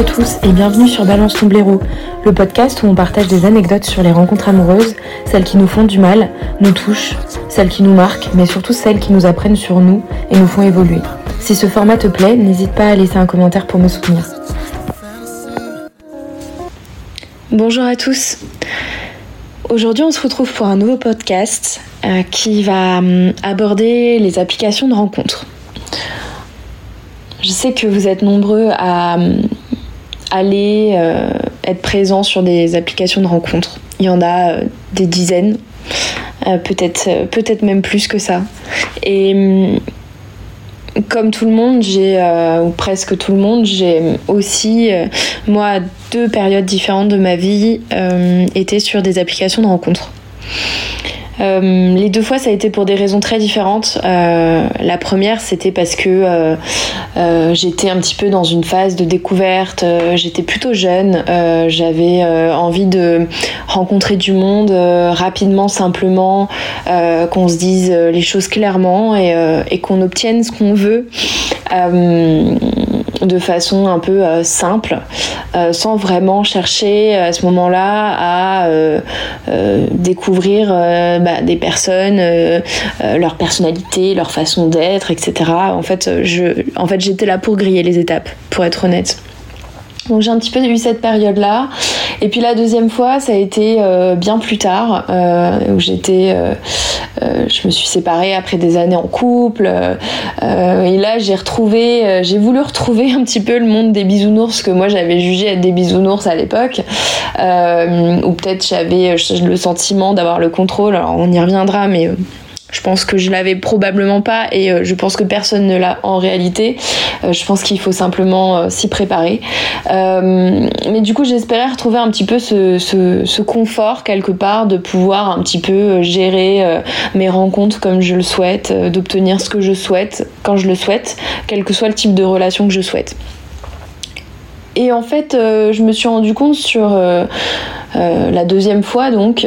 à tous et bienvenue sur Balance ton blaireau, le podcast où on partage des anecdotes sur les rencontres amoureuses, celles qui nous font du mal, nous touchent, celles qui nous marquent, mais surtout celles qui nous apprennent sur nous et nous font évoluer. Si ce format te plaît, n'hésite pas à laisser un commentaire pour me soutenir. Bonjour à tous. Aujourd'hui, on se retrouve pour un nouveau podcast euh, qui va hum, aborder les applications de rencontres. Je sais que vous êtes nombreux à hum, aller euh, être présents sur des applications de rencontres. Il y en a euh, des dizaines, peut-être peut-être même plus que ça. Et hum, comme tout le monde, j'ai ou presque tout le monde, j'ai aussi moi deux périodes différentes de ma vie été sur des applications de rencontres. Euh, les deux fois, ça a été pour des raisons très différentes. Euh, la première, c'était parce que euh, j'étais un petit peu dans une phase de découverte. j'étais plutôt jeune. J'avais envie de rencontrer du monde rapidement, simplement, qu'on se dise les choses clairement et, et qu'on obtienne ce qu'on veut de façon un peu euh, simple, euh, sans vraiment chercher à ce moment-là à euh, découvrir bah, des personnes, leur personnalité, leur façon d'être, etc. En fait, je, en fait, j'étais là pour griller les étapes, pour être honnête. Donc j'ai un petit peu eu cette période-là. Et puis la deuxième fois, ça a été euh, bien plus tard, euh, où j'étais, euh, je me suis séparée après des années en couple. et là, j'ai retrouvé, j'ai voulu retrouver un petit peu le monde des bisounours que moi j'avais jugé être des bisounours à l'époque. ou peut-être j'avais le sentiment d'avoir le contrôle. Alors on y reviendra, mais je pense que je l'avais probablement pas et euh, je pense que personne ne l'a en réalité. Euh, je pense qu'il faut simplement euh, s'y préparer. mais du coup, j'espérais retrouver un petit peu ce, ce, confort quelque part de pouvoir un petit peu gérer mes rencontres comme je le souhaite, d'obtenir ce que je souhaite quand je le souhaite, quel que soit le type de relation que je souhaite. Et en fait, je me suis rendu compte sur la deuxième fois donc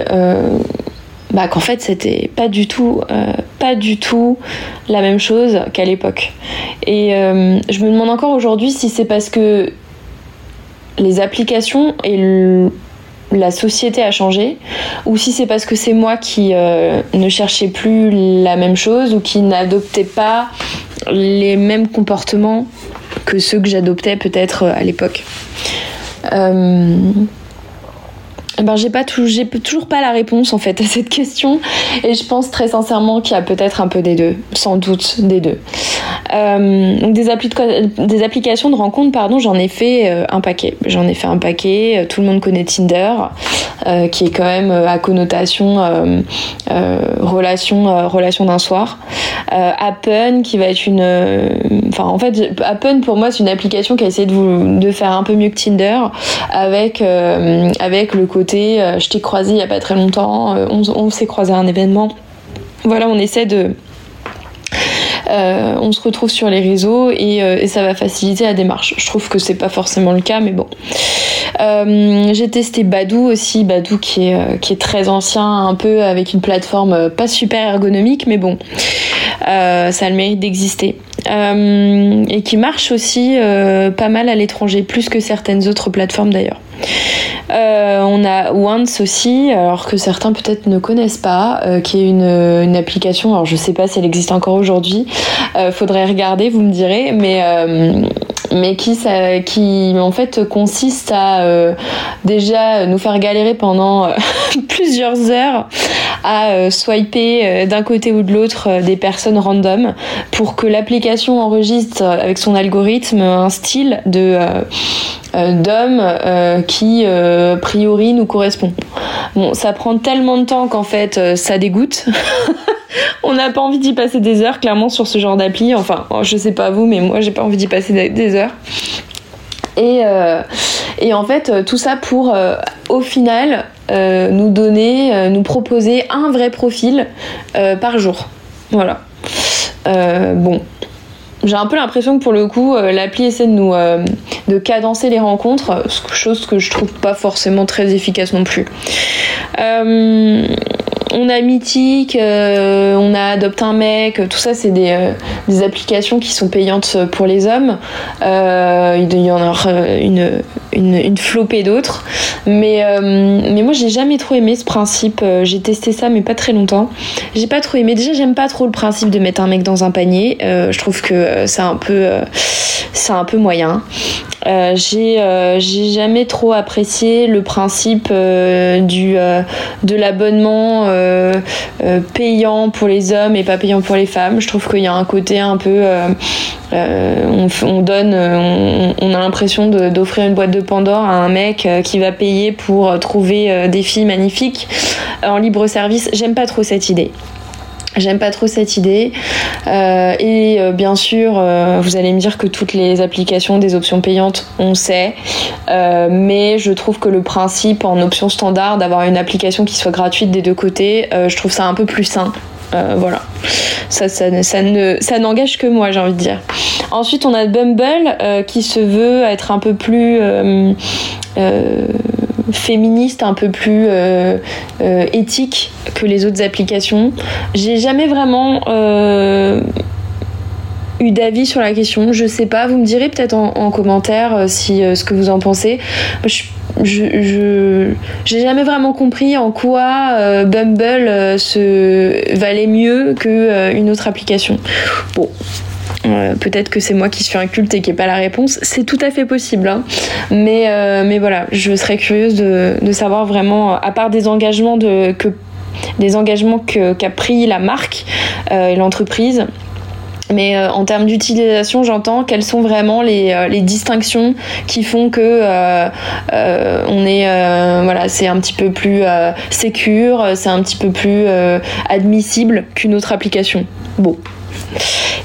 bah, qu'en fait c'était pas du tout euh, pas du tout la même chose qu'à l'époque. Et euh, je me demande encore aujourd'hui si c'est parce que les applications et la société a changé ou si c'est parce que c'est moi qui euh, ne cherchais plus la même chose ou qui n'adoptais pas les mêmes comportements que ceux que j'adoptais peut-être à l'époque ben, j'ai pas j'ai toujours pas la réponse en fait à cette question et je pense très sincèrement qu'il y a peut-être un peu des deux, sans doute des deux. Euh, des, des applications de rencontres, pardon, j'en ai fait euh, un paquet. J'en ai fait un paquet. Euh, tout le monde connaît Tinder, qui est quand même à connotation relation relation d'un soir. Appen, qui va être une, enfin en fait, Appen pour moi c'est une application qui a essayé de, vous, de faire un peu mieux que Tinder, avec avec le côté je t'ai croisé il y a pas très longtemps, on, on s'est croisé à un événement. Voilà, on essaie de euh, on se retrouve sur les réseaux euh, et, ça va faciliter la démarche. Je trouve que c'est pas forcément le cas, mais bon. Euh, j'ai testé Badou aussi, Badou qui est, qui est très ancien, un peu avec une plateforme pas super ergonomique, mais bon, ça a le mérite d'exister. Et qui marche aussi pas mal à l'étranger, plus que certaines autres plateformes d'ailleurs. Euh, on a Once aussi, alors que certains peut-être ne connaissent pas, euh, qui est une, application. Alors je sais pas si elle existe encore aujourd'hui. Euh, faudrait regarder, vous me direz, mais mais qui, ça, qui en fait consiste à déjà nous faire galérer pendant plusieurs heures à swiper d'un côté ou de l'autre des personnes random pour que l'application enregistre avec son algorithme un style de d'homme qui a priori nous correspond. Bon, ça prend tellement de temps qu'en fait euh, ça dégoûte. On n'a pas envie d'y passer des heures clairement sur ce genre d'appli. Enfin, je sais pas vous, mais moi j'ai pas envie d'y passer des heures. Et, euh, et, en fait, euh, tout ça pour au final nous donner, nous proposer un vrai profil par jour. Voilà. bon, j'ai un peu l'impression que pour le coup, euh, l'appli essaie de nous euh, de cadencer les rencontres, chose que je trouve pas forcément très efficace non plus. Euh, on a Mythique, on a Adopte un mec, tout ça c'est des, des, applications qui sont payantes pour les hommes. il y en aura une, une, flopée d'autres. Mais, mais moi j'ai jamais trop aimé ce principe. j'ai testé ça mais pas très longtemps. J'ai pas trop aimé. Déjà j'aime pas trop le principe de mettre un mec dans un panier. je trouve que c'est un peu c'est un peu moyen. Euh, euh, j'ai jamais trop apprécié le principe euh, du de l'abonnement payant pour les hommes et pas payant pour les femmes. Je trouve qu'il y a un côté un peu on, donne on, a l'impression d'offrir une boîte de Pandore à un mec qui va payer pour trouver des filles magnifiques en libre service. J'aime pas trop cette idée. J'aime pas trop cette idée. Euh, et euh, bien sûr, euh, vous allez me dire que toutes les applications des options payantes, on sait. mais je trouve que le principe en option standard d'avoir une application qui soit gratuite des deux côtés, je trouve ça un peu plus sain. Voilà. Ça, ne, ça n'engage que moi, j'ai envie de dire. Ensuite, on a Bumble qui se veut être un peu plus féministe, un peu plus euh, euh, éthique que les autres applications. J'ai jamais vraiment euh, eu d'avis sur la question. Je sais pas, vous me direz peut-être en, commentaire si ce que vous en pensez. Je, j'ai jamais vraiment compris en quoi Bumble se valait mieux qu'une autre application. Bon, euh, peut-être que c'est moi qui suis inculte et qui n'ai pas la réponse. C'est tout à fait possible. Hein. Mais, euh, mais voilà, je serais curieuse de, de, savoir vraiment, à part des engagements, de, que, des engagements qu'a pris la marque euh, et l'entreprise. Mais en termes d'utilisation, j'entends quelles sont vraiment les, les, distinctions qui font que on est voilà, c'est un petit peu plus sécure, c'est un petit peu plus admissible qu'une autre application. Bon,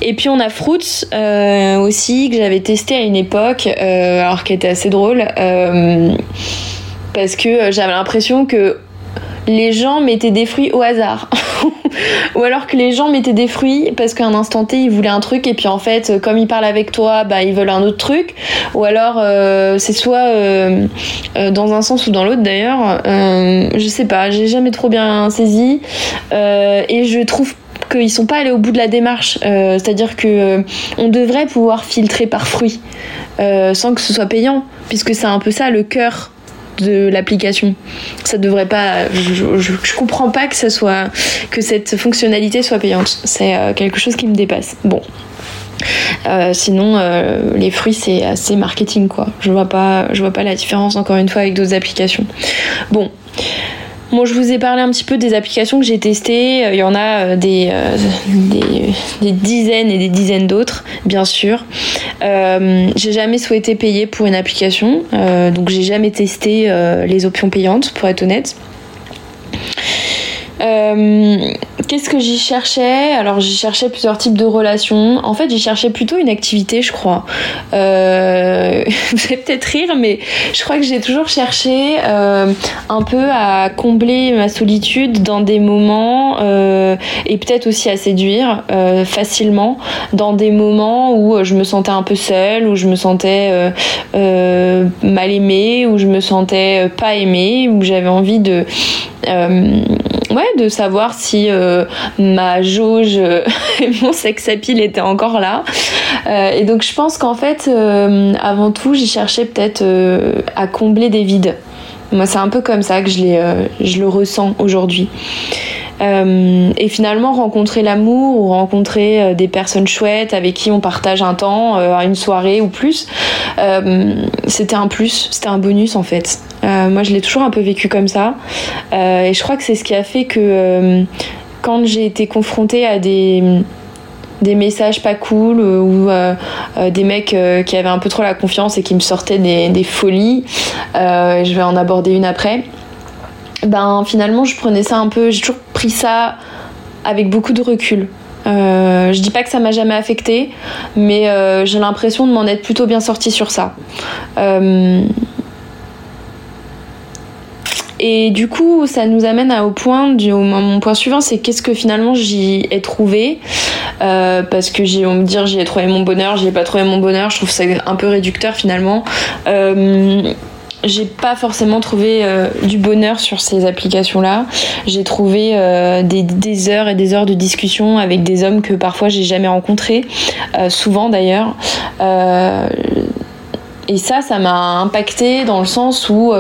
et puis on a Fruits euh, aussi que j'avais testé à une époque, euh, alors qui était assez drôle, euh, parce que j'avais l'impression que les gens mettaient des fruits au hasard. ou alors que les gens mettaient des fruits parce qu'à un instant T ils voulaient un truc et puis en fait comme ils parlent avec toi bah ils veulent un autre truc ou alors c'est soit dans un sens ou dans l'autre d'ailleurs je sais pas j'ai jamais trop bien saisi et je trouve qu'ils sont pas allés au bout de la démarche. Euh, c'est-à-dire que euh, on devrait pouvoir filtrer par fruit euh, sans que ce soit payant, puisque c'est un peu ça le cœur de l'application. Ça devrait pas. Je, comprends pas que ça soit que cette fonctionnalité soit payante. C'est quelque chose qui me dépasse. Bon. sinon, les fruits c'est assez marketing quoi. Je vois pas, je vois pas la différence encore une fois avec d'autres applications. Bon, Bon, je vous ai parlé un petit peu des applications que j'ai testées. Euh, il y en a euh, euh, des, des, dizaines et des dizaines d'autres, bien sûr. j'ai jamais souhaité payer pour une application, donc j'ai jamais testé les options payantes, pour être honnête. Qu'est-ce que j'y cherchais? Alors j'y cherchais plusieurs types de relations. En fait, j'y cherchais plutôt une activité, je crois. Euh, vous allez peut-être rire, mais je crois que j'ai toujours cherché euh, un peu à combler ma solitude dans des moments euh, et peut-être aussi à séduire facilement dans des moments où je me sentais un peu seule, où je me sentais mal aimée, où je me sentais pas aimée, où j'avais envie de ouais de savoir si ma jauge et mon sex appeal étaient encore là. Euh, et donc je pense qu'en fait, euh, avant tout, j'y cherchais peut-être euh, à combler des vides. Moi, c'est un peu comme ça que je, je le ressens aujourd'hui. Et finalement, rencontrer l'amour ou rencontrer des personnes chouettes avec qui on partage un temps, une soirée ou plus, c'était un plus, c'était un bonus en fait. moi, je l'ai toujours un peu vécu comme ça. et je crois que c'est ce qui a fait que quand j'ai été confrontée à des des messages pas cool euh, ou euh, euh, des mecs qui avaient un peu trop la confiance et qui me sortaient des, folies. je vais en aborder une après. Ben finalement, je prenais ça un peu. J'ai toujours pris ça avec beaucoup de recul. je dis pas que ça m'a jamais affecté, mais j'ai l'impression de m'en être plutôt bien sortie sur ça. Et du coup, ça nous amène au point, du, mon point suivant, c'est qu'est-ce que finalement j'y ai trouvé? Euh, parce que j'ai, on me dire, j'y ai trouvé mon bonheur, j'y ai pas trouvé mon bonheur, je trouve ça un peu réducteur finalement. Euh, j'ai pas forcément trouvé euh, du bonheur sur ces applications-là. J'ai trouvé euh, des, heures et des heures de discussion avec des hommes que parfois j'ai jamais rencontrés, euh, souvent d'ailleurs. et ça, ça m'a impacté dans le sens où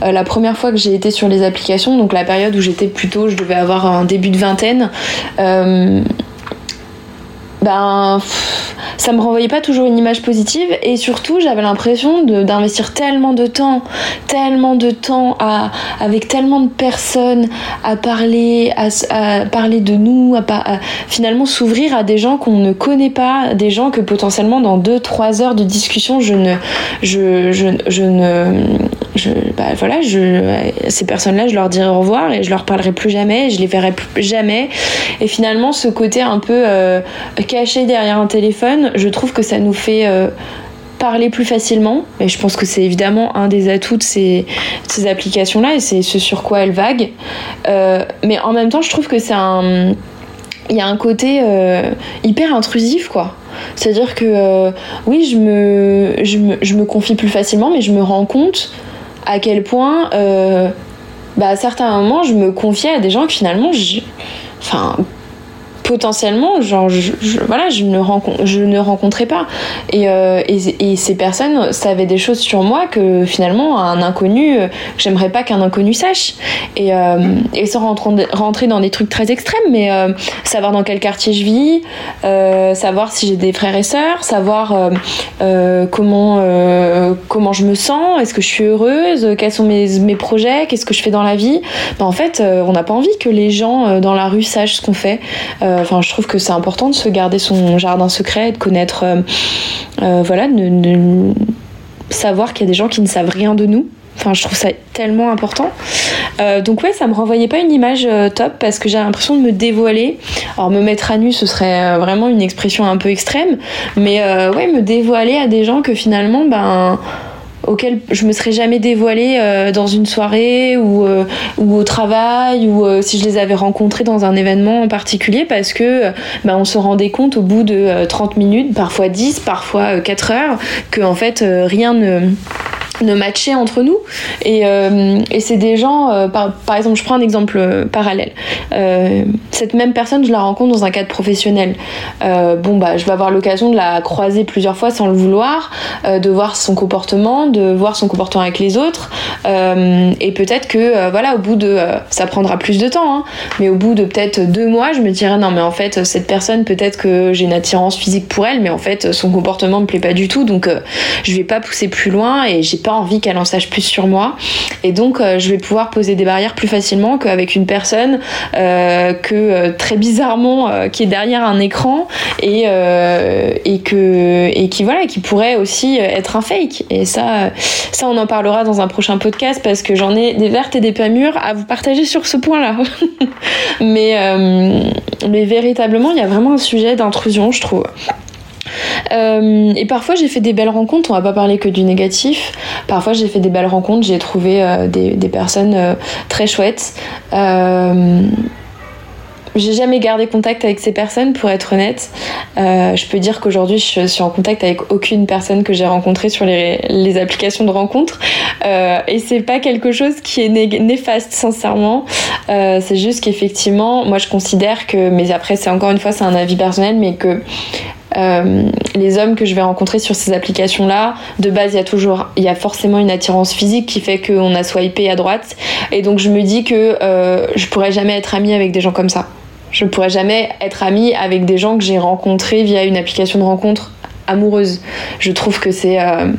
la première fois que j'ai été sur les applications, donc la période où j'étais plutôt, je devais avoir un début de vingtaine, ben ça me renvoyait pas toujours une image positive et surtout j'avais l'impression d'investir tellement de temps, tellement de temps à, avec tellement de personnes à parler, à, parler de nous, à, finalement s'ouvrir à des gens qu'on ne connaît pas, des gens que potentiellement dans 2-3 heures de discussion je ne, je, je, je ne, bah voilà, ces personnes-là je leur dirai au revoir et je leur parlerai plus jamais, je les verrai plus jamais et finalement ce côté un peu euh, caché derrière un téléphone, je trouve que ça nous fait euh, parler plus facilement. Et je pense que c'est évidemment un des atouts de ces, applications-là et c'est ce sur quoi elles vaguent. Euh, mais en même temps, je trouve que c'est un. Il y a un côté hyper intrusif, quoi. C'est-à-dire que oui, je me, je me, je, me, confie plus facilement, mais je me rends compte à quel point, bah, à certains moments, je me confiais à des gens que finalement, enfin, potentiellement, genre, je, voilà, je ne, je ne rencontrais pas. Euh, et, et, ces personnes savaient des choses sur moi que finalement, un inconnu, euh, j'aimerais pas qu'un inconnu sache. Et, euh, et sans rentrer dans des trucs très extrêmes, mais savoir dans quel quartier je vis, savoir si j'ai des frères et sœurs, savoir comment, comment je me sens, est-ce que je suis heureuse, quels sont mes, mes projets, qu'est-ce que je fais dans la vie. Ben, en fait, on n'a pas envie que les gens dans la rue sachent ce qu'on fait. Je trouve que c'est important de se garder son jardin secret, de connaître, euh, euh, voilà, de, savoir qu'il y a des gens qui ne savent rien de nous. Enfin, je trouve ça tellement important. Euh, donc ouais, ça me renvoyait pas une image top parce que j'ai l'impression de me dévoiler. Alors me mettre à nu, ce serait vraiment une expression un peu extrême, mais ouais, me dévoiler à des gens que finalement, ben auquel je me serais jamais dévoilée euh, dans une soirée ou, euh, au travail ou euh, si je les avais rencontrés dans un événement en particulier parce que bah, on se rendait compte au bout de 30 minutes, parfois 10, parfois 4 heures, que en fait rien ne ne matcher entre nous. Et, euh, et c'est des gens, euh, par, par, exemple, je prends un exemple euh, parallèle. cette même personne, je la rencontre dans un cadre professionnel. bon, bah, je vais avoir l'occasion de la croiser plusieurs fois sans le vouloir, de voir son comportement, de voir son comportement avec les autres. et peut-être que, voilà, au bout de. ça prendra plus de temps, hein, mais au bout de peut-être deux mois, je me dirais, non, mais en fait, cette personne, peut-être que j'ai une attirance physique pour elle, mais en fait, son comportement me plaît pas du tout, donc je vais pas pousser plus loin et j'ai pas envie qu'elle en sache plus sur moi. Et donc, euh, je vais pouvoir poser des barrières plus facilement qu'avec une personne euh, que euh, très bizarrement qui est derrière un écran et, et, que, et qui, voilà, qui pourrait aussi être un fake. Et ça, ça, on en parlera dans un prochain podcast parce que j'en ai des vertes et des pas mûres à vous partager sur ce point-là. mais, mais véritablement, il y a vraiment un sujet d'intrusion, je trouve. Euh, et parfois j'ai fait des belles rencontres, on va pas parler que du négatif. Parfois j'ai fait des belles rencontres, j'ai trouvé euh, des, personnes euh, très chouettes. j'ai jamais gardé contact avec ces personnes pour être honnête. je peux dire qu'aujourd'hui je suis en contact avec aucune personne que j'ai rencontrée sur les, applications de rencontres. et c'est pas quelque chose qui est néfaste sincèrement. c'est juste qu'effectivement, moi je considère que, mais après c'est encore une fois c'est un avis personnel, mais que euh, les hommes que je vais rencontrer sur ces applications-là, de base, il y a toujours, il y a forcément une attirance physique qui fait qu'on a swipé à droite. Et donc, je me dis que euh, je pourrais jamais être amie avec des gens comme ça. Je pourrais jamais être amie avec des gens que j'ai rencontrés via une application de rencontre amoureuse. Je trouve que c'est euh,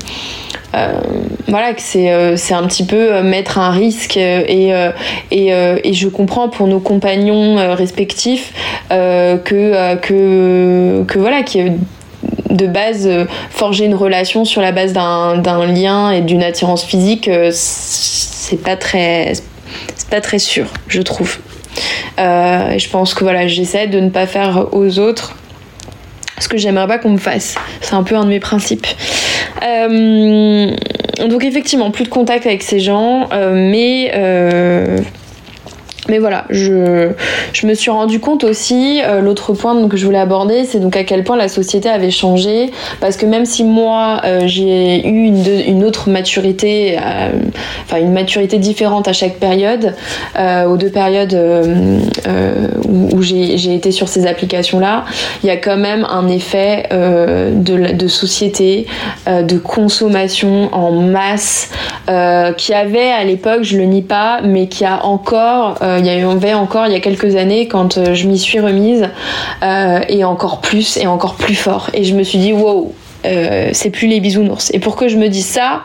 euh, voilà que c'est euh, c'est un petit peu mettre un risque et et, et je comprends pour nos compagnons respectifs que que que voilà de base forger une relation sur la base d'un lien et d'une attirance physique c'est pas très pas très sûr je trouve je pense que voilà j'essaie de ne pas faire aux autres ce que j'aimerais pas qu'on me fasse. C'est un peu un de mes principes. Euh, donc effectivement, plus de contact avec ces gens, euh, mais euh, mais voilà, je, je, me suis rendu compte aussi, euh, l'autre point que je voulais aborder, c'est donc à quel point la société avait changé. Parce que même si moi, euh, j'ai eu une, une, autre maturité, euh, enfin une maturité différente à chaque période, aux deux périodes où, j'ai été sur ces applications-là, il y a quand même un effet de, de, société, de consommation en masse, qui avait à l'époque, je le nie pas, mais qui a encore il y avait encore il y a quelques années quand euh, je m'y suis remise euh, et encore plus et encore plus fort. Et je me suis dit wow, c'est plus les bisounours. Et pour que je me dise ça,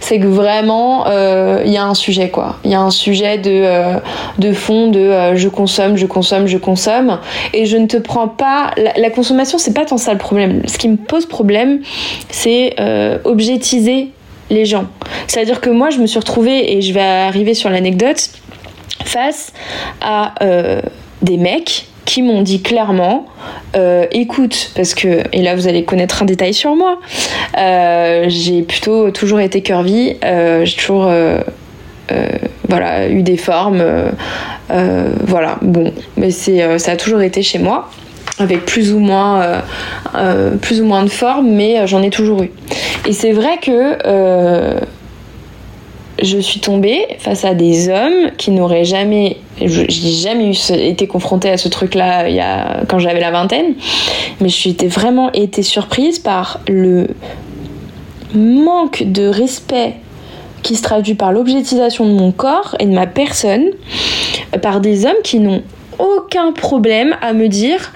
c'est que vraiment, il y a un sujet, quoi. Il y a un sujet de, de fond de je consomme, je consomme, je consomme. Et je ne te prends pas. La, la consommation, c'est pas tant ça le problème. Ce qui me pose problème, c'est objectiser les gens. C'est-à-dire que moi, je me suis retrouvée, et je vais arriver sur l'anecdote, face à euh, des mecs qui m'ont dit clairement euh, écoute parce que et là vous allez connaître un détail sur moi euh, j'ai plutôt toujours été curvy j'ai toujours voilà eu des formes voilà. Bon mais c'est ça a toujours été chez moi avec plus ou moins plus ou moins de forme mais j'en ai toujours eu. Et c'est vrai que je suis tombée face à des hommes qui n'auraient jamais, j'ai jamais été confrontée à ce truc-là quand j'avais la vingtaine, mais je suis vraiment été surprise par le manque de respect qui se traduit par l'objectisation de mon corps et de ma personne par des hommes qui n'ont aucun problème à me dire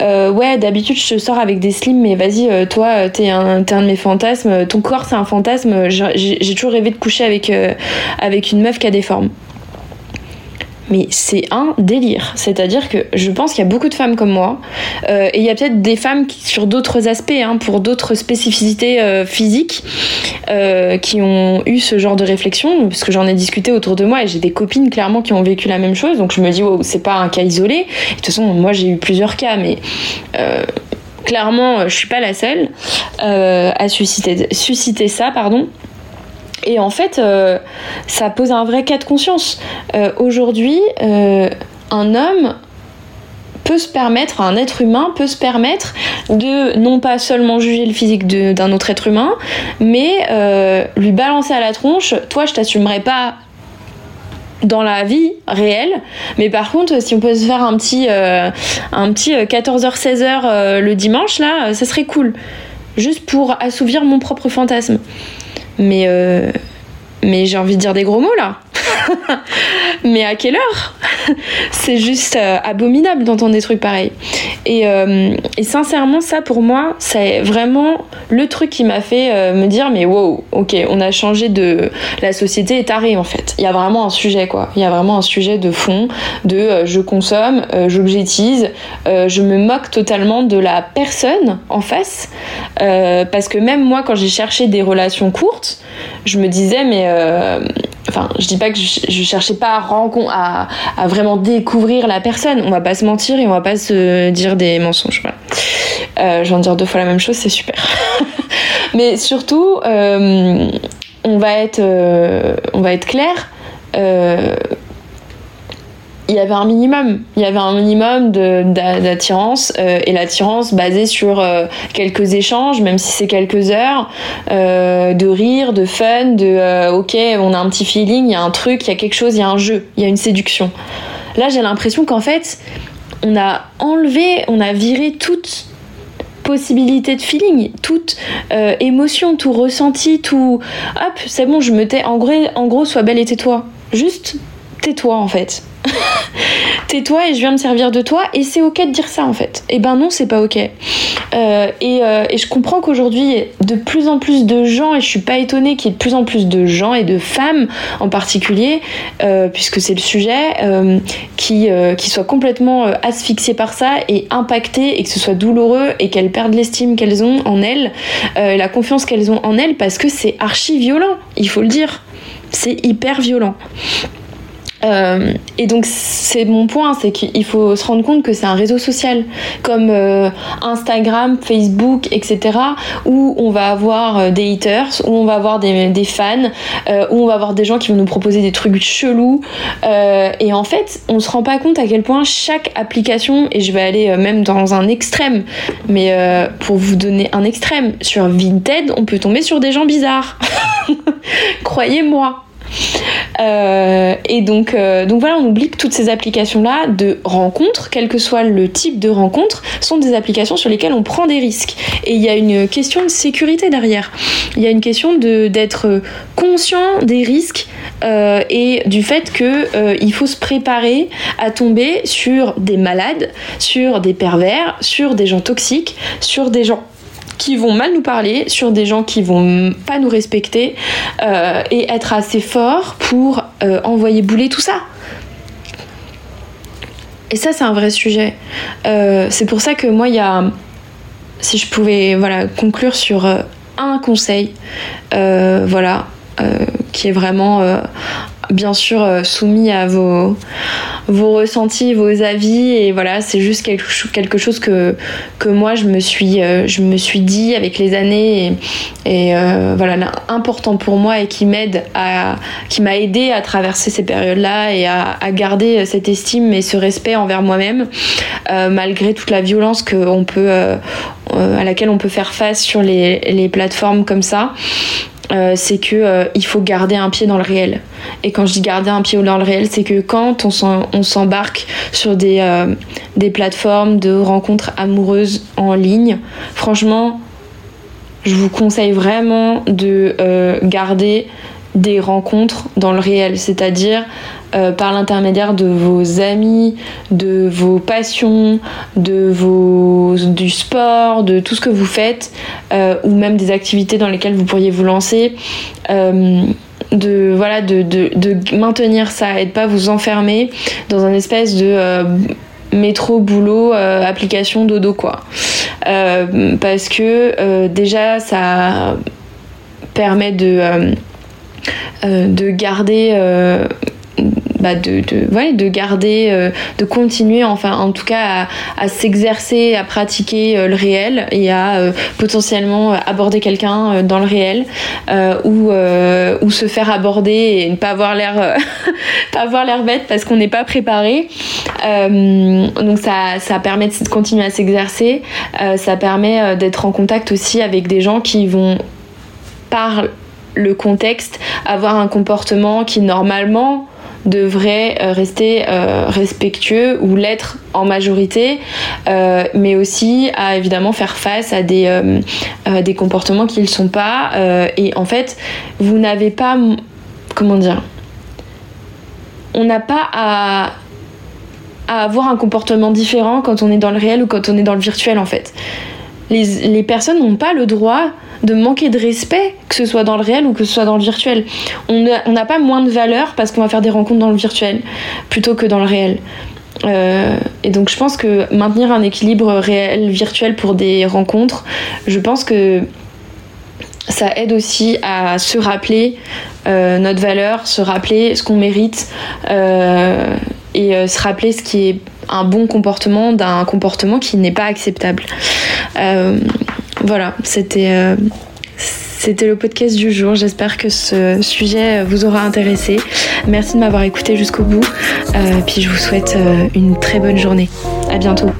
euh, ouais d'habitude je te sors avec des slims mais vas-y euh, toi t'es un, de mes fantasmes ton corps c'est un fantasme j'ai toujours rêvé de coucher avec, euh, avec une meuf qui a des formes mais c'est un délire. C'est-à-dire que je pense qu'il y a beaucoup de femmes comme moi, euh, et il y a peut-être des femmes qui, sur d'autres aspects, hein, pour d'autres spécificités euh, physiques, euh, qui ont eu ce genre de réflexion, parce que j'en ai discuté autour de moi, et j'ai des copines clairement qui ont vécu la même chose, donc je me dis, oh, c'est pas un cas isolé. de toute façon, moi j'ai eu plusieurs cas, mais clairement, je suis pas la seule à susciter, susciter ça, pardon. Et en fait, euh, ça pose un vrai cas de conscience. Euh, aujourd'hui, euh, un homme peut se permettre, un être humain peut se permettre de non pas seulement juger le physique d'un autre être humain, mais lui balancer à la tronche, toi je t'assumerai pas dans la vie réelle, mais par contre si on peut se faire un petit, un petit 14h-16h le dimanche, là, ça serait cool. Juste pour assouvir mon propre fantasme. Mais, euh, mais j'ai envie de dire des gros mots là. mais à quelle heure C'est juste euh, abominable d'entendre des trucs pareils. Et, euh, sincèrement, ça pour moi, c'est vraiment le truc qui m'a fait me dire mais wow, ok, on a changé de. La société est tarée en fait. Il y a vraiment un sujet quoi. Il y a vraiment un sujet de fond de je consomme, j'objectise, je me moque totalement de la personne en face. parce que même moi, quand j'ai cherché des relations courtes, je me disais, mais. Euh, enfin, je dis pas que je, cherchais pas à, à, vraiment découvrir la personne. On va pas se mentir et on va pas se dire des mensonges. Voilà. Euh, je viens de dire deux fois la même chose, c'est super. mais surtout, euh, on, va être, on va être clair il y avait un minimum. Il y avait un minimum d'attirance euh, et l'attirance basée sur euh, quelques échanges, même si c'est quelques heures, euh, de rire, de fun, de ok, on a un petit feeling, il y a un truc, il y a quelque chose, il y a un jeu, il y a une séduction. Là, j'ai l'impression qu'en fait, on a enlevé, on a viré toute possibilité de feeling, toute émotion, tout ressenti, tout. Hop, c'est bon, je me tais. En gros, en gros, sois belle et tais-toi. Juste tais-toi en fait. tais-toi et je viens me servir de toi et c'est ok de dire ça en fait. Et eh ben non, c'est pas ok. Euh, euh, et, je comprends qu'aujourd'hui, de plus en plus de gens, et je suis pas étonnée qu'il y ait de plus en plus de gens et de femmes en particulier, euh, puisque c'est le sujet, qui, qui soient complètement asphyxiées par ça et impactées et que ce soit douloureux et qu'elles perdent l'estime qu'elles ont en elles, la confiance qu'elles ont en elles parce que c'est archi violent, il faut le dire. C'est hyper violent. Euh, et donc c'est mon point, c'est qu'il faut se rendre compte que c'est un réseau social comme euh, Instagram, Facebook, etc. où on va avoir euh, des haters, où on va avoir des, fans, où on va avoir des gens qui vont nous proposer des trucs chelous. et en fait, on se rend pas compte à quel point chaque application, et je vais aller même dans un extrême, mais pour vous donner un extrême, sur Vinted, on peut tomber sur des gens bizarres. Croyez-moi. Euh, et donc, euh, donc voilà, on oublie que toutes ces applications-là de rencontres, quel que soit le type de rencontre, sont des applications sur lesquelles on prend des risques. Et il y a une question de sécurité derrière. Il y a une question d'être conscient des risques euh, et du fait qu'il faut se préparer à tomber sur des malades, sur des pervers, sur des gens toxiques, sur des gens qui vont mal nous parler, sur des gens qui vont pas nous respecter euh, et être assez fort pour euh, envoyer bouler tout ça. Et ça, c'est un vrai sujet. Euh, c'est pour ça que moi, il y a. Si je pouvais voilà, conclure sur un conseil, voilà, qui est vraiment bien sûr euh, soumis à vos, vos ressentis, vos avis. Et voilà c'est juste quelque, chose que, que moi je me, suis, euh, je me suis dit avec les années. Et, euh, voilà important pour moi et qui m'aide à qui m'a aidé à traverser ces périodes là et à, garder cette estime et ce respect envers moi-même malgré toute la violence que on peut à laquelle on peut faire face sur les, les plateformes comme ça euh, c'est que euh, il faut garder un pied dans le réel. Et quand je dis garder un pied dans le réel, c'est que quand on s'embarque sur des, euh, des plateformes de rencontres amoureuses en ligne, franchement, je vous conseille vraiment de garder des rencontres dans le réel, c'est-à-dire euh, par l'intermédiaire de vos amis, de vos passions, de vos, du sport, de tout ce que vous faites, euh, ou même des activités dans lesquelles vous pourriez vous lancer. Euh, de voilà de, de, de, maintenir ça et de pas vous enfermer dans un espèce de métro boulot application dodo quoi parce que déjà ça permet de de garder bah de, de, de garder, euh, de continuer, enfin en tout cas à, s'exercer, à pratiquer euh, le réel et à euh, potentiellement aborder quelqu'un dans le réel ou, ou se faire aborder et ne pas avoir l'air pas avoir l'air bête parce qu'on n'est pas préparé. donc ça, ça permet de continuer à s'exercer, ça permet d'être en contact aussi avec des gens qui vont par le contexte avoir un comportement qui normalement devrait euh, rester euh, respectueux ou l'être en majorité, euh, mais aussi à évidemment faire face à des, des comportements qui ne le sont pas. et en fait, vous n'avez pas... Comment dire On n'a pas à à avoir un comportement différent quand on est dans le réel ou quand on est dans le virtuel en fait. Les, les personnes n'ont pas le droit de manquer de respect, que ce soit dans le réel ou que ce soit dans le virtuel. On n'a pas moins de valeur parce qu'on va faire des rencontres dans le virtuel plutôt que dans le réel. Euh, et donc je pense que maintenir un équilibre réel virtuel pour des rencontres, je pense que ça aide aussi à se rappeler euh, notre valeur, se rappeler ce qu'on mérite euh, et se rappeler ce qui est un bon comportement d'un comportement qui n'est pas acceptable. Voilà, c'était euh, c'était le podcast du jour. J'espère que ce sujet vous aura intéressé. Merci de m'avoir écouté jusqu'au bout. Euh, puis je vous souhaite euh, une très bonne journée. À bientôt.